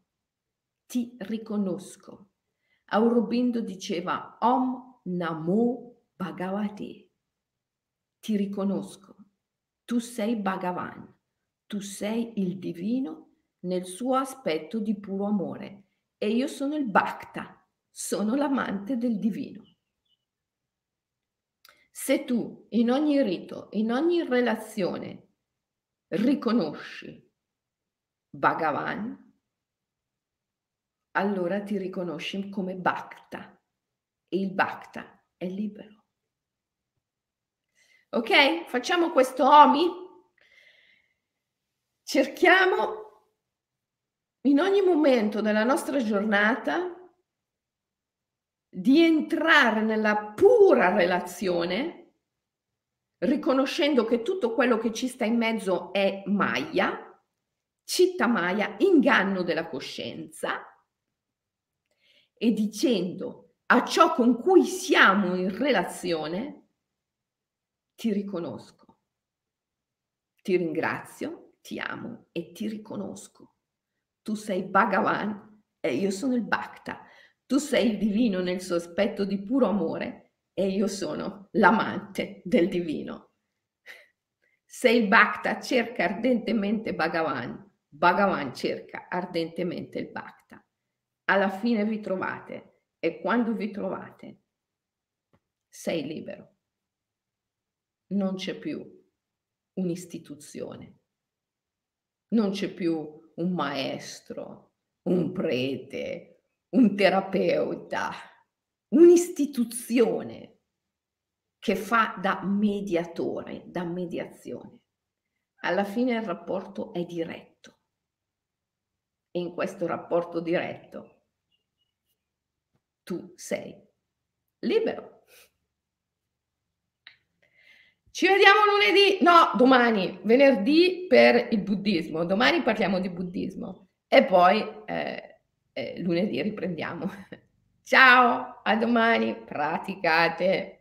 Ti riconosco. Aurobindo diceva Om Namo Bhagavate. Ti riconosco. Tu sei Bhagavan. Tu sei il divino nel suo aspetto di puro amore e io sono il Bhakta, sono l'amante del divino. Se tu in ogni rito, in ogni relazione riconosci Bhagavan, allora ti riconosci come Bhakta e il Bhakta è libero. Ok? Facciamo questo Omi? Cerchiamo in ogni momento della nostra giornata di entrare nella pura relazione, riconoscendo che tutto quello che ci sta in mezzo è Maya, citta Maya, inganno della coscienza, e dicendo a ciò con cui siamo in relazione, ti riconosco, ti ringrazio, ti amo e ti riconosco. Tu sei Bhagavan e io sono il Bhakta. Tu sei il divino nel suo aspetto di puro amore e io sono l'amante del divino. Se il Bhakta cerca ardentemente Bhagavan, Bhagavan cerca ardentemente il Bhakta. Alla fine vi trovate e quando vi trovate sei libero. Non c'è più un'istituzione, non c'è più un maestro, un prete, un terapeuta, un'istituzione che fa da mediatore, da mediazione. Alla fine il rapporto è diretto e in questo rapporto diretto tu sei libero. Ci vediamo lunedì, no, domani, venerdì per il buddismo. Domani parliamo di buddismo e poi eh, eh, lunedì riprendiamo. Ciao, a domani, praticate.